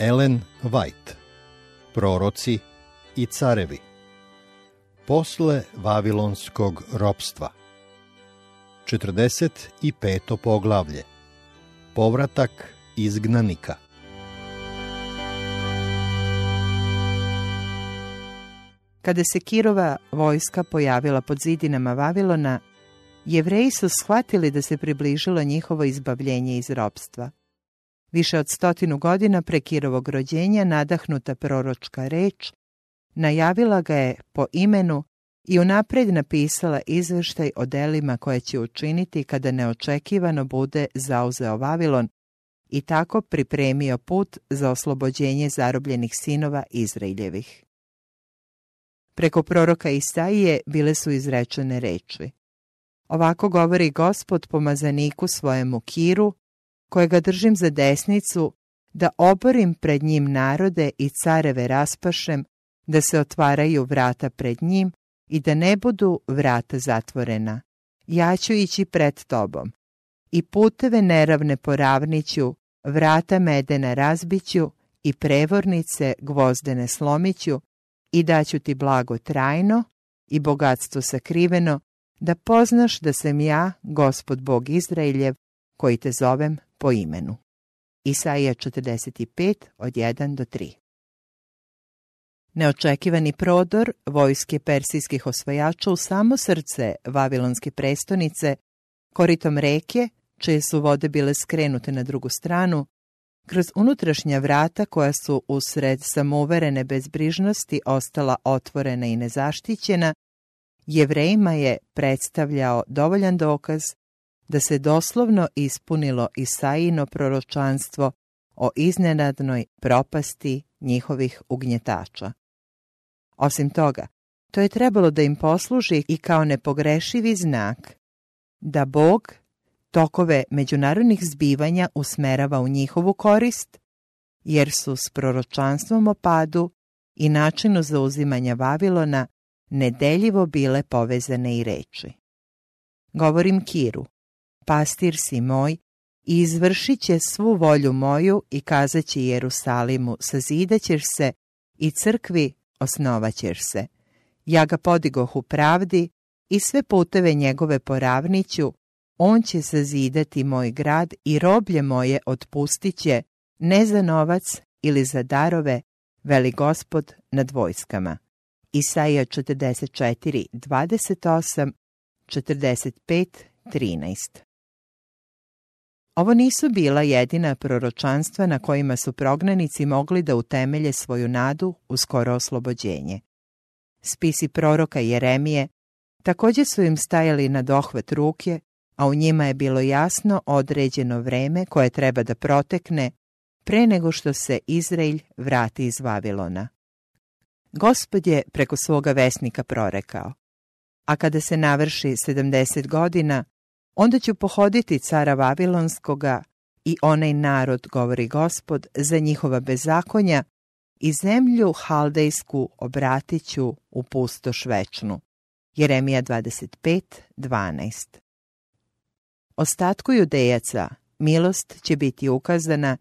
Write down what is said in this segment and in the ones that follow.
Ellen White Proroci i carevi Posle Vavilonskog ropstva 45. poglavlje Povratak izgnanika Kada se Kirova vojska pojavila pod zidinama Vavilona, jevreji su shvatili da se približilo njihovo izbavljenje iz ropstva. Više od stotinu godina pre Kirovog rođenja nadahnuta proročka reč najavila ga je po imenu i unaprijed napisala izveštaj o delima koje će učiniti kada neočekivano bude zauzeo Vavilon i tako pripremio put za oslobođenje zarobljenih sinova Izraeljevih. Preko proroka Isaije bile su izrečene reči. Ovako govori gospod pomazaniku svojemu kiru, kojega držim za desnicu, da oborim pred njim narode i careve raspašem, da se otvaraju vrata pred njim i da ne budu vrata zatvorena. Ja ću ići pred tobom. I puteve neravne poravniću, vrata medena razbiću i prevornice gvozdene slomiću i daću ti blago trajno i bogatstvo sakriveno, da poznaš da sam ja, gospod Bog Izraeljev, koji te zovem po imenu. Isaija 45 od 1 do 3 Neočekivani prodor vojske persijskih osvajača u samo srce Vavilonske prestonice, koritom reke, čije su vode bile skrenute na drugu stranu, kroz unutrašnja vrata koja su usred samouverene bezbrižnosti ostala otvorena i nezaštićena, jevrejima je predstavljao dovoljan dokaz da se doslovno ispunilo Isaino proročanstvo o iznenadnoj propasti njihovih ugnjetača. Osim toga, to je trebalo da im posluži i kao nepogrešivi znak da Bog tokove međunarodnih zbivanja usmerava u njihovu korist, jer su s proročanstvom o padu i načinu zauzimanja Vavilona nedeljivo bile povezane i reči. Govorim Kiru, pastir si moj, i izvršit će svu volju moju i kazat će Jerusalimu, sazidaćeš se i crkvi osnovaćeš se. Ja ga podigoh u pravdi i sve puteve njegove poravniću, on će sazidati moj grad i roblje moje otpustit će, ne za novac ili za darove, veli gospod nad vojskama. Isaija 44, 28, 45, 13 Ovo nisu bila jedina proročanstva na kojima su prognanici mogli da utemelje svoju nadu u skoro oslobođenje. Spisi proroka Jeremije također su im stajali na dohvat ruke, a u njima je bilo jasno određeno vreme koje treba da protekne pre nego što se Izrael vrati iz Vavilona. Gospod je preko svoga vesnika prorekao, a kada se navrši 70 godina, Onda ću pohoditi cara Vavilonskoga i onaj narod, govori gospod, za njihova bezakonja i zemlju haldejsku obratit ću u pustoš večnu. Jeremija 25.12 Ostatku judejaca milost će biti ukazana,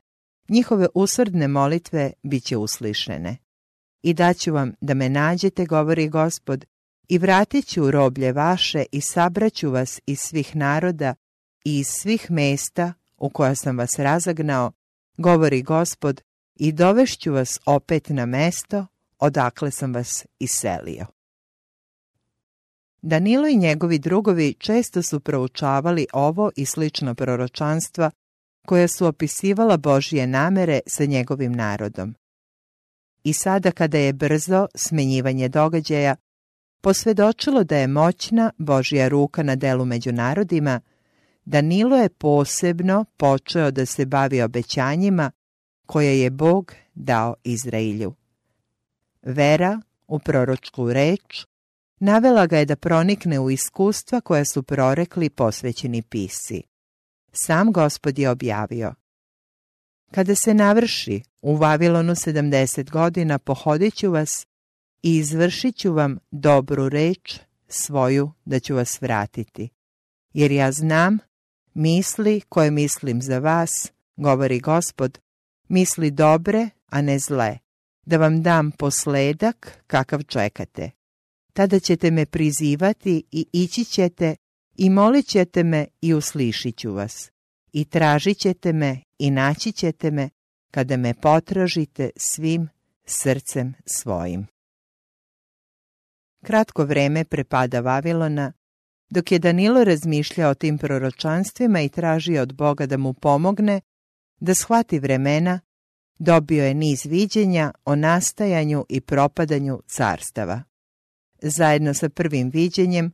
njihove usrdne molitve bit će uslišene. I daću vam da me nađete, govori gospod, i vratit ću roblje vaše i sabraću vas iz svih naroda i iz svih mesta u koja sam vas razagnao, govori gospod, i dovešću vas opet na mesto odakle sam vas iselio. Danilo i njegovi drugovi često su proučavali ovo i slično proročanstva koja su opisivala Božje namere sa njegovim narodom. I sada kada je brzo smenjivanje događaja, posvedočilo da je moćna Božja ruka na delu među narodima, Danilo je posebno počeo da se bavi obećanjima koje je Bog dao Izraelju. Vera u proročku reč navela ga je da pronikne u iskustva koja su prorekli posvećeni pisi. Sam gospod je objavio. Kada se navrši u Vavilonu 70 godina pohodit ću vas i izvršit ću vam dobru reč svoju da ću vas vratiti. Jer ja znam misli koje mislim za vas, govori gospod, misli dobre, a ne zle, da vam dam posledak kakav čekate. Tada ćete me prizivati i ići ćete i molit ćete me i uslišit ću vas. I tražit ćete me i naći ćete me kada me potražite svim srcem svojim. Kratko vreme prepada Vavilona, dok je Danilo razmišljao o tim proročanstvima i tražio od Boga da mu pomogne, da shvati vremena, dobio je niz viđenja o nastajanju i propadanju carstava. Zajedno sa prvim viđenjem,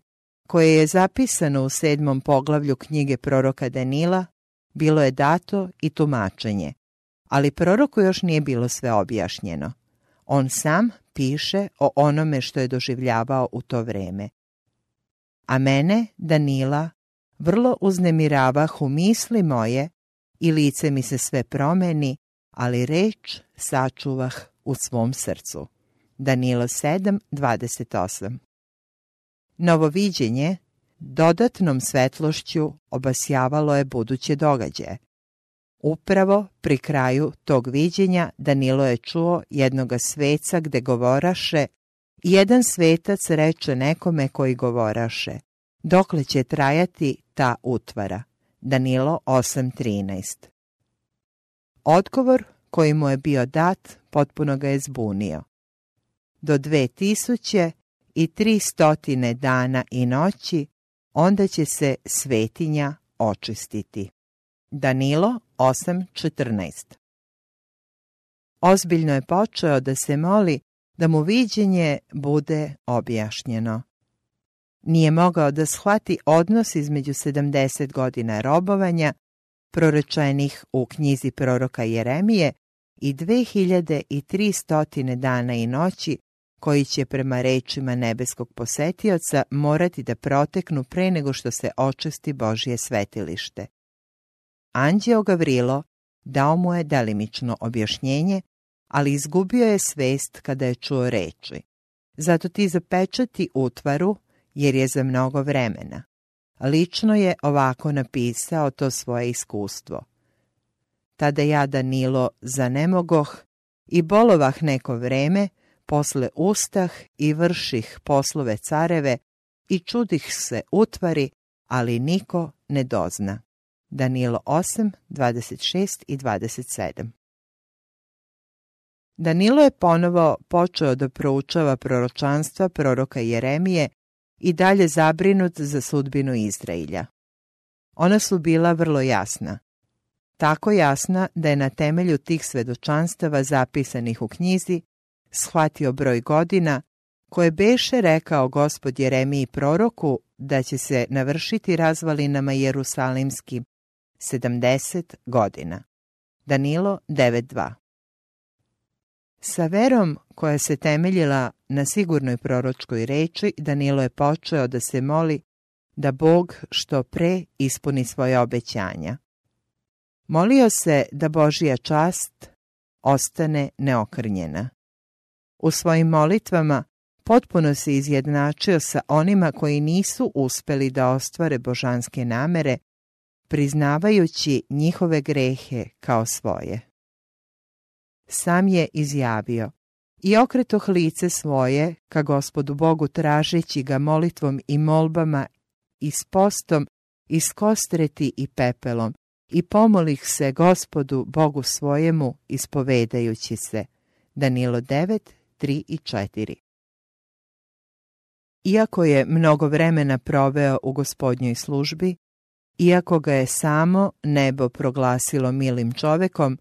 koje je zapisano u sedmom poglavlju knjige proroka Danila, bilo je dato i tumačenje, ali proroku još nije bilo sve objašnjeno. On sam piše o onome što je doživljavao u to vreme. A mene, Danila, vrlo uznemirava u misli moje i lice mi se sve promeni, ali reč sačuvah u svom srcu. Danilo 7.28 Novo viđenje dodatnom svetlošću obasjavalo je buduće događaje. Upravo pri kraju tog viđenja Danilo je čuo jednoga sveca gde govoraše jedan svetac reče nekome koji govoraše dokle će trajati ta utvara. Danilo 8.13 Odgovor koji mu je bio dat potpuno ga je zbunio. Do dve tisuće i tri stotine dana i noći onda će se svetinja očistiti. Danilo 8.14 Ozbiljno je počeo da se moli da mu viđenje bude objašnjeno. Nije mogao da shvati odnos između 70 godina robovanja, prorečenih u knjizi proroka Jeremije, i 2300 dana i noći koji će prema rečima nebeskog posetioca morati da proteknu pre nego što se očisti Božje svetilište. Anđeo Gavrilo dao mu je delimično objašnjenje, ali izgubio je svest kada je čuo reči. Zato ti zapečati utvaru, jer je za mnogo vremena. Lično je ovako napisao to svoje iskustvo. Tada ja Danilo zanemogoh i bolovah neko vreme, posle ustah i vrših poslove careve i čudih se utvari, ali niko ne dozna. Danilo 8, 26 i 27 Danilo je ponovo počeo da proučava proročanstva proroka Jeremije i dalje zabrinut za sudbinu Izrailja. Ona su bila vrlo jasna. Tako jasna da je na temelju tih svedočanstava zapisanih u knjizi shvatio broj godina koje beše rekao gospod Jeremiji proroku da će se navršiti razvalinama Jerusalimskim 70 godina. Danilo 9.2 Sa verom koja se temeljila na sigurnoj proročkoj reči, Danilo je počeo da se moli da Bog što pre ispuni svoje obećanja. Molio se da Božija čast ostane neokrnjena. U svojim molitvama potpuno se izjednačio sa onima koji nisu uspeli da ostvare božanske namere, priznavajući njihove grehe kao svoje. Sam je izjavio i okretoh lice svoje ka gospodu Bogu tražeći ga molitvom i molbama i s postom iskostreti i pepelom i pomolih se gospodu Bogu svojemu ispovedajući se. Danilo 9, 3 i 4 Iako je mnogo vremena proveo u gospodnjoj službi, iako ga je samo nebo proglasilo milim čovekom,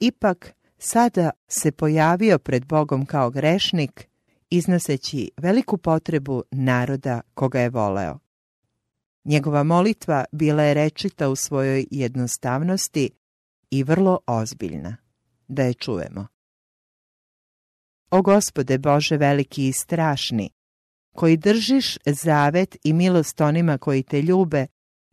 ipak sada se pojavio pred Bogom kao grešnik, iznoseći veliku potrebu naroda koga je voleo. Njegova molitva bila je rečita u svojoj jednostavnosti i vrlo ozbiljna. Da je čujemo. O gospode Bože veliki i strašni, koji držiš zavet i milost onima koji te ljube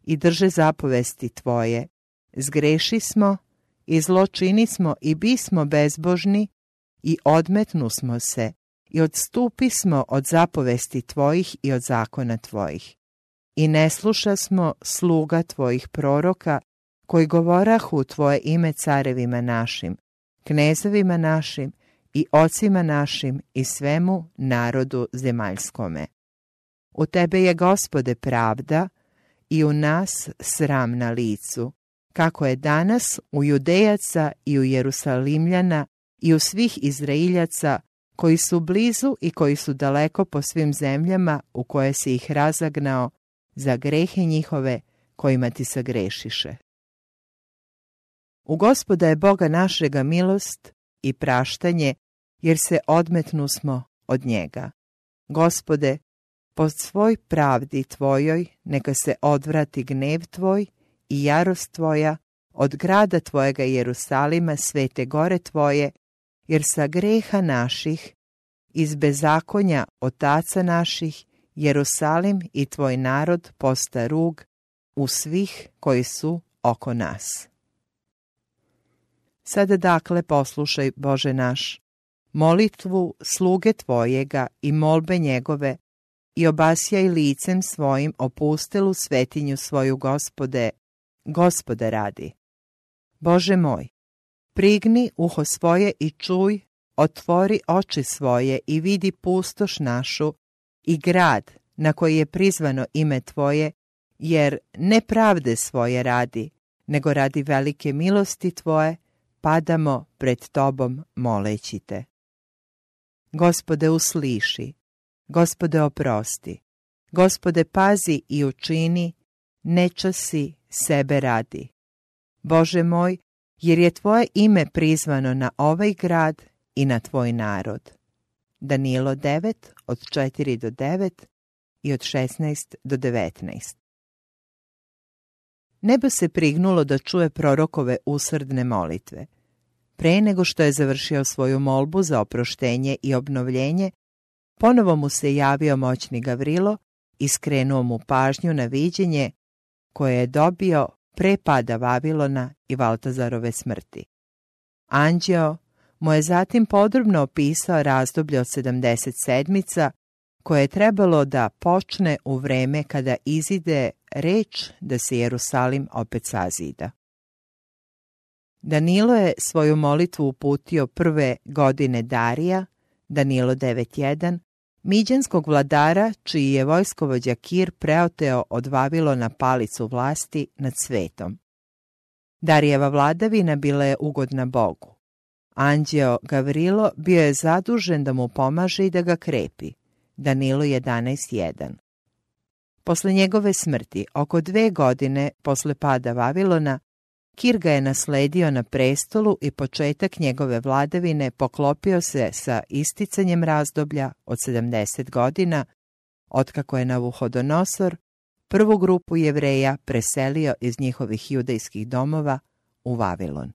i drže zapovesti tvoje, zgreši smo i zločini smo i bismo bezbožni i odmetnu smo se i odstupi smo od zapovesti tvojih i od zakona tvojih. I ne sluša smo sluga tvojih proroka koji govorahu tvoje ime carevima našim, knezovima našim i ocima našim i svemu narodu zemaljskome. U tebe je, gospode, pravda i u nas sram na licu, kako je danas u judejaca i u Jerusalimljana i u svih Izrailjaca koji su blizu i koji su daleko po svim zemljama u koje si ih razagnao za grehe njihove kojima ti se grešiše. U gospoda je Boga našega milost i praštanje, jer se odmetnu smo od njega. Gospode, po svoj pravdi tvojoj neka se odvrati gnev tvoj i jarost tvoja od grada tvojega Jerusalima, svete gore tvoje, jer sa greha naših, iz bezakonja otaca naših, Jerusalim i tvoj narod posta rug u svih koji su oko nas. Sada dakle poslušaj, Bože naš, molitvu sluge Tvojega i molbe njegove i obasjaj licem svojim opustelu svetinju svoju gospode, gospode radi. Bože moj, prigni uho svoje i čuj, otvori oči svoje i vidi pustoš našu i grad na koji je prizvano ime Tvoje, jer ne pravde svoje radi, nego radi velike milosti Tvoje, padamo pred Tobom moleći Te. Gospode usliši, Gospode oprosti, Gospode pazi i učini, nečasi sebe radi. Bože moj, jer je Tvoje ime prizvano na ovaj grad i na Tvoj narod. Danilo 9 od 4 do 9 i od 16 do 19. Nebo se prignulo da čuje prorokove usrdne molitve. Pre nego što je završio svoju molbu za oproštenje i obnovljenje, ponovo mu se javio moćni Gavrilo i skrenuo mu pažnju na viđenje koje je dobio pre pada Vavilona i Valtazarove smrti. Anđeo mu je zatim podrobno opisao razdoblje od 70 sedmica koje je trebalo da počne u vreme kada izide reč da se Jerusalim opet sazida. Danilo je svoju molitvu uputio prve godine Darija, Danilo 9.1, Miđanskog vladara, čiji je vojskovođa Kir preoteo od na palicu vlasti nad svetom. Darijeva vladavina bila je ugodna Bogu. Anđeo Gavrilo bio je zadužen da mu pomaže i da ga krepi. Danilo 11.1 Posle njegove smrti, oko dve godine posle pada Vavilona, Kir ga je nasledio na prestolu i početak njegove vladavine poklopio se sa isticanjem razdoblja od 70 godina, otkako je Navuhodonosor prvu grupu jevreja preselio iz njihovih judejskih domova u Vavilon.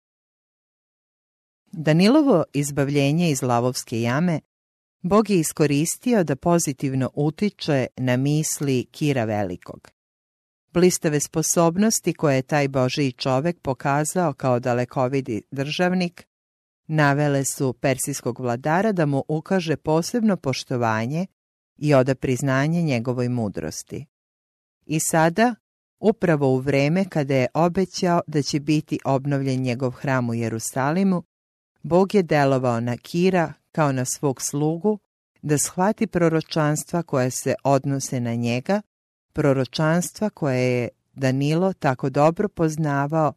Danilovo izbavljenje iz lavovske jame Bog je iskoristio da pozitivno utiče na misli Kira Velikog. Blistave sposobnosti koje je taj Božiji čovek pokazao kao dalekovidi državnik navele su persijskog vladara da mu ukaže posebno poštovanje i oda priznanje njegovoj mudrosti. I sada, upravo u vreme kada je obećao da će biti obnovljen njegov hram u Jerusalimu, Bog je delovao na Kira kao na svog slugu da shvati proročanstva koja se odnose na njega, proročanstva koje je Danilo tako dobro poznavao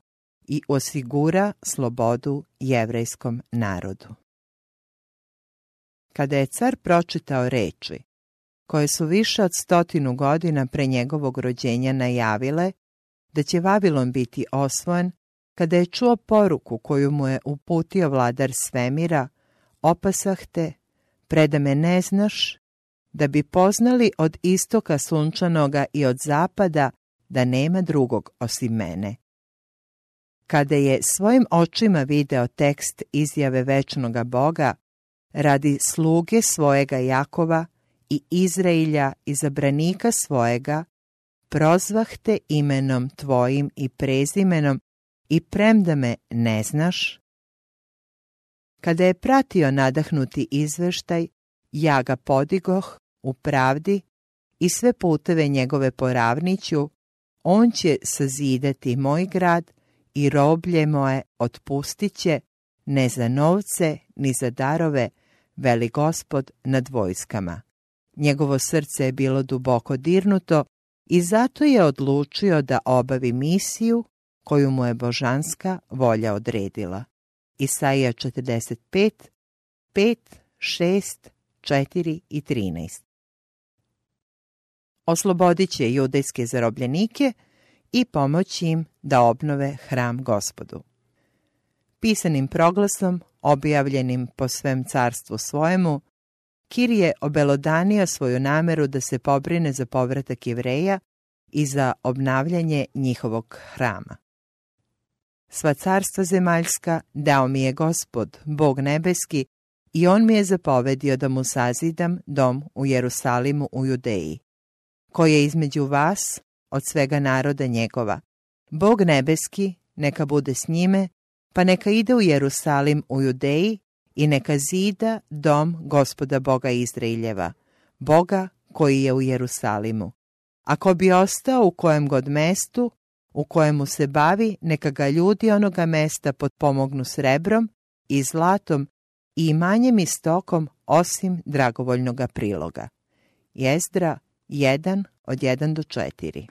i osigura slobodu jevrejskom narodu. Kada je car pročitao reči, koje su više od stotinu godina pre njegovog rođenja najavile da će Vavilon biti osvojen, kada je čuo poruku koju mu je uputio vladar svemira, opasah te, preda me ne znaš, da bi poznali od istoka sunčanoga i od zapada da nema drugog osim mene. Kada je svojim očima video tekst izjave večnoga Boga, radi sluge svojega Jakova i Izrailja i zabranika svojega, prozvah te imenom tvojim i prezimenom i premda me ne znaš, kada je pratio nadahnuti izveštaj, ja ga podigoh u pravdi i sve puteve njegove poravniću, on će sazidati moj grad i roblje moje otpustit će, ne za novce, ni za darove, veli gospod nad vojskama. Njegovo srce je bilo duboko dirnuto i zato je odlučio da obavi misiju koju mu je božanska volja odredila. Isaija 45, 5, 6, 4 i 13. Oslobodit će judejske zarobljenike i pomoći im da obnove hram gospodu. Pisanim proglasom, objavljenim po svem carstvu svojemu, Kir je obelodanio svoju nameru da se pobrine za povratak jevreja i za obnavljanje njihovog hrama. Sva carstva zemaljska dao mi je gospod, Bog nebeski, i on mi je zapovedio da mu sazidam dom u Jerusalimu u Judeji, koji je između vas od svega naroda njegova. Bog nebeski neka bude s njime, pa neka ide u Jerusalim u Judeji i neka zida dom gospoda Boga Izraeljeva, Boga koji je u Jerusalimu. Ako bi ostao u kojem god mestu, u kojemu se bavi, neka ga ljudi onoga mesta potpomognu srebrom i zlatom i manjem istokom osim dragovoljnoga priloga. Jezdra 1 od 1 do 4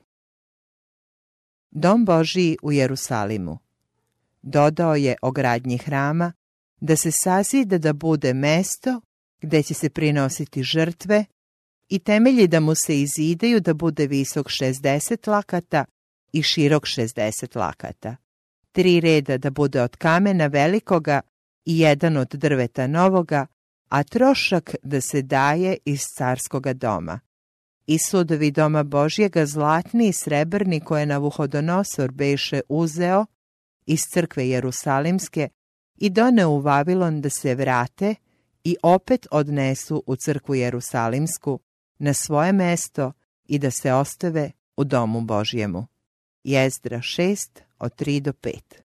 Dom Božiji u Jerusalimu Dodao je o gradnji hrama da se sazida da bude mesto gdje će se prinositi žrtve i temelji da mu se izidaju da bude visok 60 lakata i širok 60 lakata. Tri reda da bude od kamena velikoga i jedan od drveta novoga, a trošak da se daje iz carskoga doma. I sudovi doma Božjega zlatni i srebrni koje na vuhodonosor beše uzeo iz crkve Jerusalimske i doneo u Vavilon da se vrate i opet odnesu u crkvu Jerusalimsku na svoje mesto i da se ostave u domu Božjemu. Jezdra 6 od 3 do 5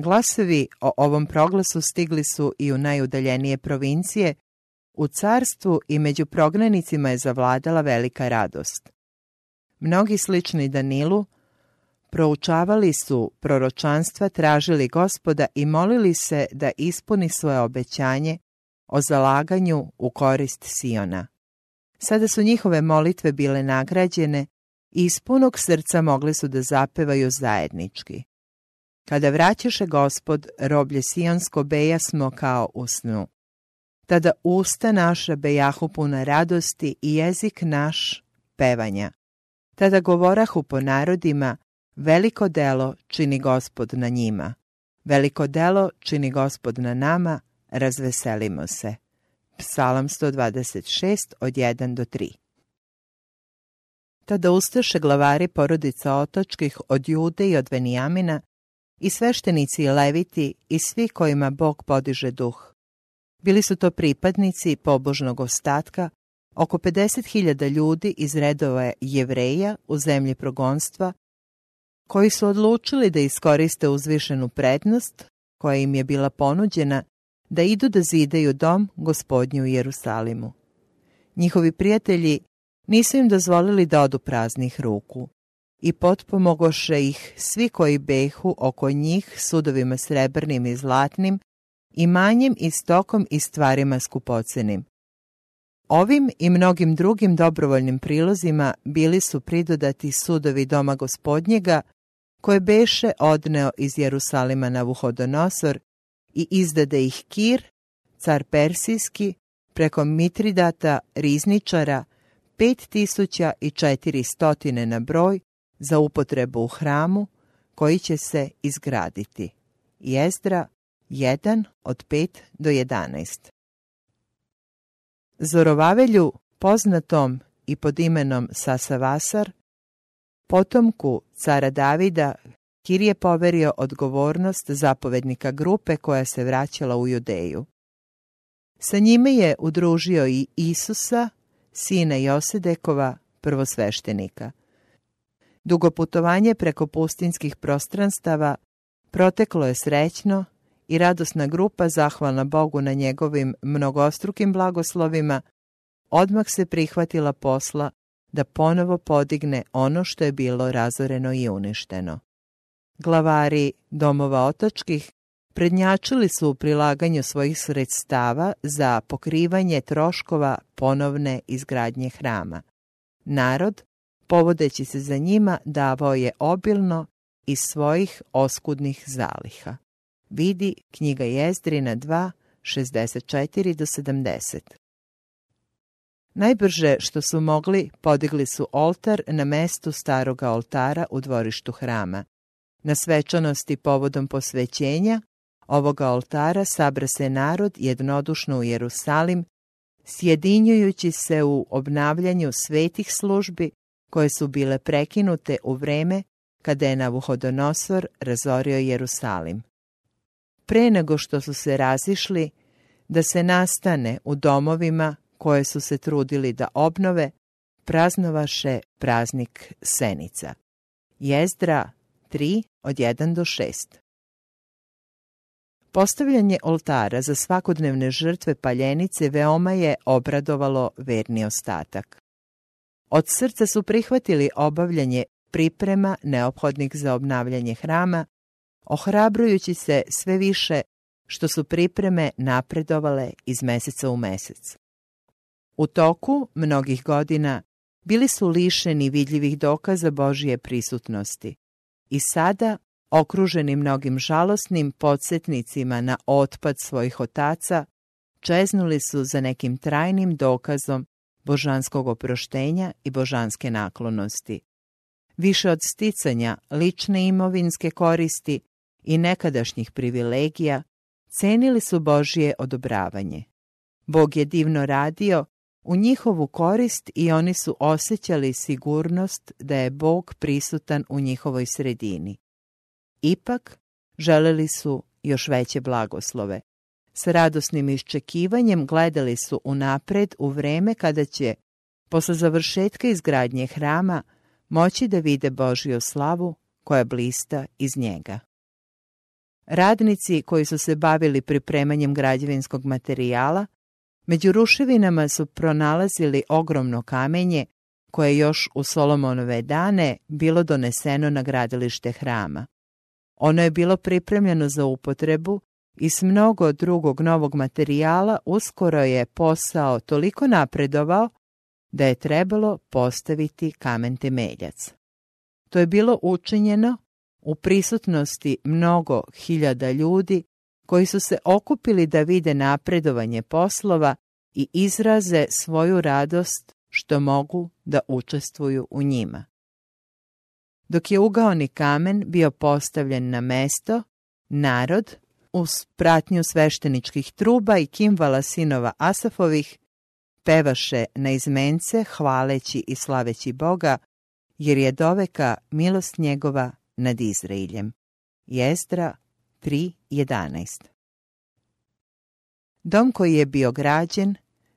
Glasovi o ovom proglasu stigli su i u najudaljenije provincije, u carstvu i među prognanicima je zavladala velika radost. Mnogi slični Danilu proučavali su proročanstva, tražili gospoda i molili se da ispuni svoje obećanje o zalaganju u korist Siona. Sada su njihove molitve bile nagrađene i iz punog srca mogli su da zapevaju zajednički. Kada vraćaše gospod, roblje Sionsko beja smo kao u snu. Tada usta naša bejahu puna radosti i jezik naš pevanja. Tada govorahu po narodima, veliko delo čini gospod na njima. Veliko delo čini gospod na nama, razveselimo se. Psalam 126 od 1 do 3 Tada ustaše glavari porodica otočkih od Jude i od Venijamina i sveštenici i leviti i svi kojima Bog podiže duh. Bili su to pripadnici pobožnog ostatka, oko 50.000 ljudi iz redova jevreja u zemlji progonstva, koji su odlučili da iskoriste uzvišenu prednost koja im je bila ponuđena da idu da zidaju dom gospodnju u Jerusalimu. Njihovi prijatelji nisu im dozvolili da odu praznih ruku i potpomogoše ih svi koji behu oko njih sudovima srebrnim i zlatnim, imanjem i stokom i stvarima skupocenim. Ovim i mnogim drugim dobrovoljnim prilozima bili su pridodati sudovi doma gospodnjega, koje beše odneo iz Jerusalima na Vuhodonosor i izdade ih Kir, car Persijski, preko Mitridata, rizničara, pet tisuća i četiri stotine na broj za upotrebu u hramu koji će se izgraditi. Jezdra 1 od 5 do 11 Zorovavelju, poznatom i pod imenom Sasavasar, potomku cara Davida, Kir je poverio odgovornost zapovednika grupe koja se vraćala u Judeju. Sa njime je udružio i Isusa, sina Josedekova, prvosveštenika. Dugo putovanje preko pustinskih prostranstava proteklo je srećno i radosna grupa, zahvalna Bogu na njegovim mnogostrukim blagoslovima, odmah se prihvatila posla da ponovo podigne ono što je bilo razoreno i uništeno. Glavari domova otočkih prednjačili su u prilaganju svojih sredstava za pokrivanje troškova ponovne izgradnje hrama. Narod, povodeći se za njima, davao je obilno iz svojih oskudnih zaliha. Vidi knjiga Jezdrina 2, 64 do 70. Najbrže što su mogli, podigli su oltar na mestu staroga oltara u dvorištu hrama. Na svečanosti povodom posvećenja ovoga oltara sabra se narod jednodušno u Jerusalim, sjedinjujući se u obnavljanju svetih službi koje su bile prekinute u vreme kada je Navuhodonosor razorio Jerusalim. Pre nego što su se razišli, da se nastane u domovima koje su se trudili da obnove, praznovaše praznik Senica. Jezdra 3 od 1 do 6 Postavljanje oltara za svakodnevne žrtve paljenice veoma je obradovalo verni ostatak. Od srca su prihvatili obavljanje priprema neophodnih za obnavljanje hrama, ohrabrujući se sve više što su pripreme napredovale iz meseca u mesec. U toku mnogih godina bili su lišeni vidljivih dokaza Božije prisutnosti i sada, okruženi mnogim žalosnim podsjetnicima na otpad svojih otaca, čeznuli su za nekim trajnim dokazom božanskog oproštenja i božanske naklonosti. Više od sticanja lične imovinske koristi i nekadašnjih privilegija, cenili su Božije odobravanje. Bog je divno radio u njihovu korist i oni su osjećali sigurnost da je Bog prisutan u njihovoj sredini. Ipak, želeli su još veće blagoslove. S radosnim iščekivanjem gledali su unapred u vreme kada će, posle završetka izgradnje hrama, moći da vide Božju slavu koja blista iz njega. Radnici koji su se bavili pripremanjem građevinskog materijala Među ruševinama su pronalazili ogromno kamenje koje je još u Solomonove dane bilo doneseno na gradilište hrama. Ono je bilo pripremljeno za upotrebu i s mnogo drugog novog materijala uskoro je posao toliko napredovao da je trebalo postaviti kamen temeljac. To je bilo učinjeno u prisutnosti mnogo hiljada ljudi koji su se okupili da vide napredovanje poslova i izraze svoju radost što mogu da učestvuju u njima. Dok je ugaoni kamen bio postavljen na mesto, narod, uz pratnju svešteničkih truba i kimvala sinova Asafovih, pevaše na izmence hvaleći i slaveći Boga, jer je doveka milost njegova nad Izrailjem. Jezdra 3.11 Dom koji je bio građen,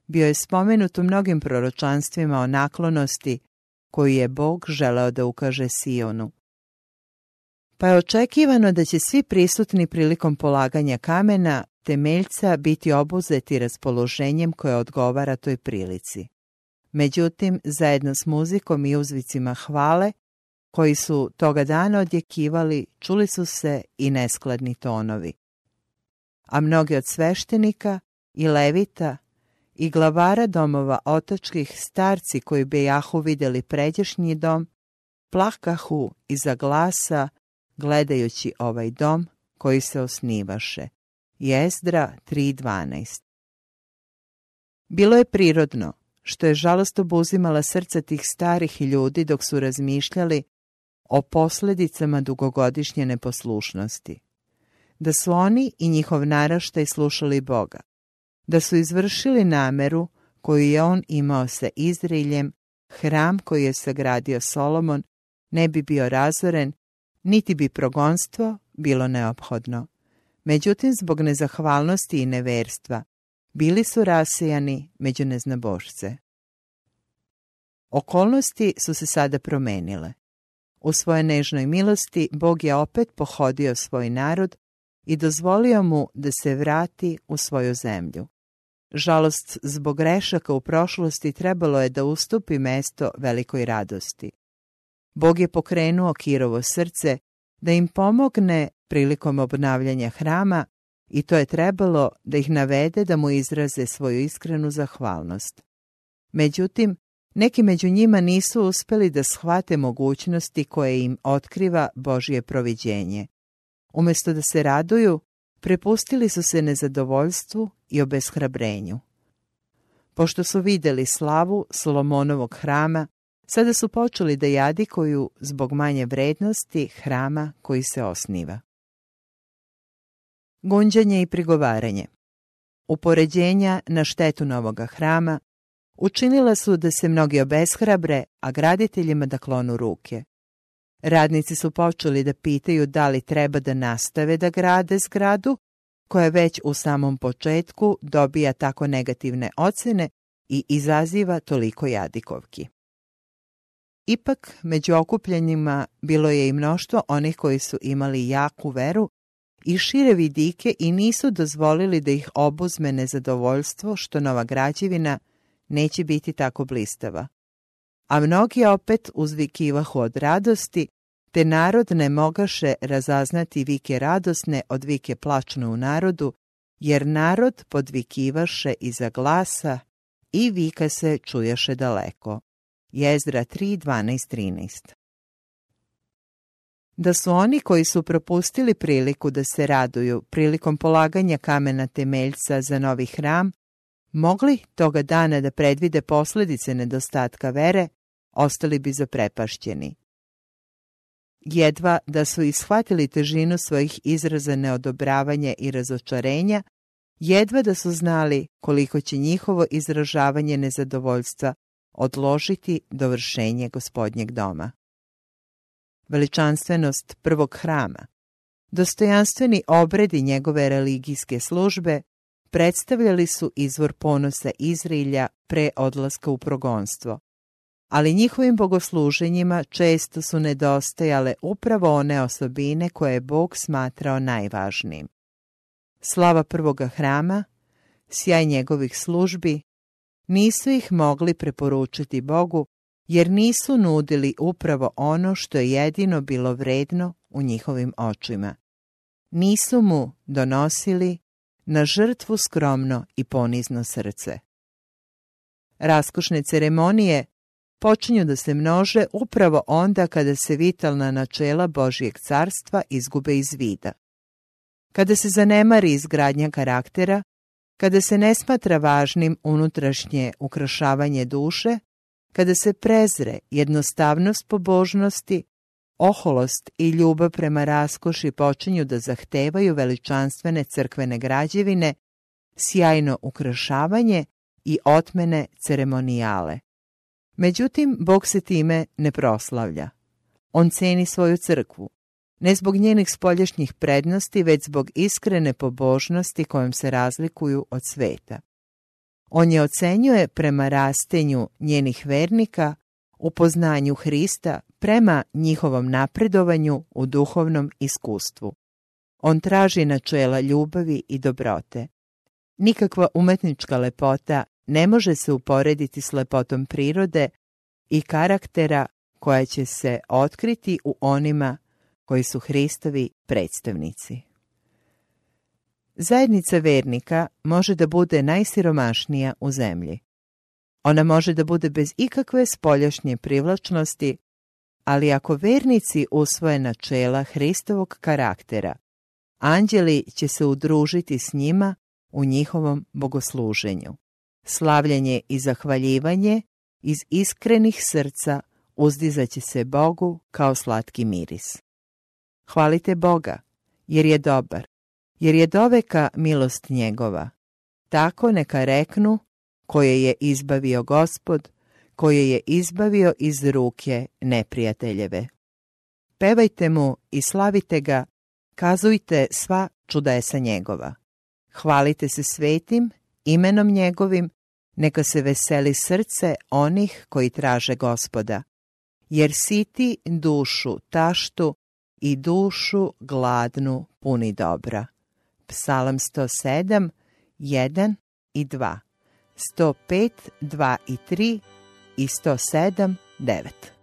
bio je spomenut u mnogim proročanstvima o naklonosti koju je Bog želeo da ukaže Sionu. Pa je očekivano da će svi prisutni prilikom polaganja kamena temeljca biti obuzeti raspoloženjem koje odgovara toj prilici. Međutim, zajedno s muzikom i uzvicima hvale, koji su toga dana odjekivali, čuli su se i neskladni tonovi. A mnogi od sveštenika i levita i glavara domova otočkih starci koji bejahu vidjeli pređašnji dom, plakahu iza glasa gledajući ovaj dom koji se osnivaše. Jezdra 3.12 Bilo je prirodno što je žalost obuzimala srca tih starih ljudi dok su razmišljali o posljedicama dugogodišnje neposlušnosti. Da su oni i njihov naraštaj slušali Boga, da su izvršili nameru koju je on imao sa Izraeljem, hram koji je sagradio Solomon ne bi bio razoren, niti bi progonstvo bilo neophodno. Međutim, zbog nezahvalnosti i neverstva, bili su rasijani među neznabošce. Okolnosti su se sada promenile. U svojoj nežnoj milosti Bog je opet pohodio svoj narod i dozvolio mu da se vrati u svoju zemlju. Žalost zbog grešaka u prošlosti trebalo je da ustupi mesto velikoj radosti. Bog je pokrenuo Kirovo srce da im pomogne prilikom obnavljanja hrama i to je trebalo da ih navede da mu izraze svoju iskrenu zahvalnost. Međutim, neki među njima nisu uspjeli da shvate mogućnosti koje im otkriva Božje proviđenje. Umjesto da se raduju, prepustili su se nezadovoljstvu i obeshrabrenju. Pošto su vidjeli slavu Solomonovog hrama, sada su počeli da jadikuju zbog manje vrednosti hrama koji se osniva. Gunđanje i prigovaranje Upoređenja na štetu novoga hrama učinila su da se mnogi obeshrabre, a graditeljima da klonu ruke. Radnici su počeli da pitaju da li treba da nastave da grade zgradu, koja već u samom početku dobija tako negativne ocene i izaziva toliko jadikovki. Ipak, među okupljenjima bilo je i mnoštvo onih koji su imali jaku veru i šire vidike i nisu dozvolili da ih obuzme nezadovoljstvo što nova građevina neće biti tako blistava. A mnogi opet uzvikivahu od radosti, te narod ne mogaše razaznati vike radosne od vike plačne u narodu, jer narod podvikivaše iza glasa i vika se čuješe daleko. Jezdra 3, 12, 13 Da su oni koji su propustili priliku da se raduju prilikom polaganja kamena temeljca za novi hram, mogli toga dana da predvide posljedice nedostatka vere, ostali bi zaprepašćeni. Jedva da su ishvatili težinu svojih izraza neodobravanja i razočarenja, jedva da su znali koliko će njihovo izražavanje nezadovoljstva odložiti dovršenje gospodnjeg doma. Veličanstvenost prvog hrama, dostojanstveni obredi njegove religijske službe predstavljali su izvor ponosa Izrailja pre odlaska u progonstvo, ali njihovim bogosluženjima često su nedostajale upravo one osobine koje je Bog smatrao najvažnijim. Slava prvoga hrama, sjaj njegovih službi, nisu ih mogli preporučiti Bogu, jer nisu nudili upravo ono što je jedino bilo vredno u njihovim očima. Nisu mu donosili na žrtvu skromno i ponizno srce. Raskošne ceremonije počinju da se množe upravo onda kada se vitalna načela Božijeg carstva izgube iz vida. Kada se zanemari izgradnja karaktera, kada se ne smatra važnim unutrašnje ukrašavanje duše, kada se prezre jednostavnost pobožnosti, oholost i ljubav prema raskoši počinju da zahtevaju veličanstvene crkvene građevine, sjajno ukrašavanje i otmene ceremonijale. Međutim, Bog se time ne proslavlja. On ceni svoju crkvu, ne zbog njenih spoljašnjih prednosti, već zbog iskrene pobožnosti kojom se razlikuju od sveta. On je ocenjuje prema rastenju njenih vernika, u poznanju Hrista prema njihovom napredovanju u duhovnom iskustvu. On traži načela ljubavi i dobrote. Nikakva umetnička lepota ne može se uporediti s lepotom prirode i karaktera koja će se otkriti u onima koji su Hristovi predstavnici. Zajednica vernika može da bude najsiromašnija u zemlji. Ona može da bude bez ikakve spoljašnje privlačnosti, ali ako vernici usvoje načela Hristovog karaktera, anđeli će se udružiti s njima u njihovom bogosluženju. Slavljanje i zahvaljivanje iz iskrenih srca uzdizaće se Bogu kao slatki miris. Hvalite Boga, jer je dobar, jer je doveka milost njegova. Tako neka reknu koje je izbavio gospod, koje je izbavio iz ruke neprijateljeve. Pevajte mu i slavite ga, kazujte sva čudesa njegova. Hvalite se svetim, imenom njegovim, neka se veseli srce onih koji traže gospoda, jer siti dušu taštu i dušu gladnu puni dobra. Psalam 107, 1 i 2. 105, 2 i 3 i 107, 9.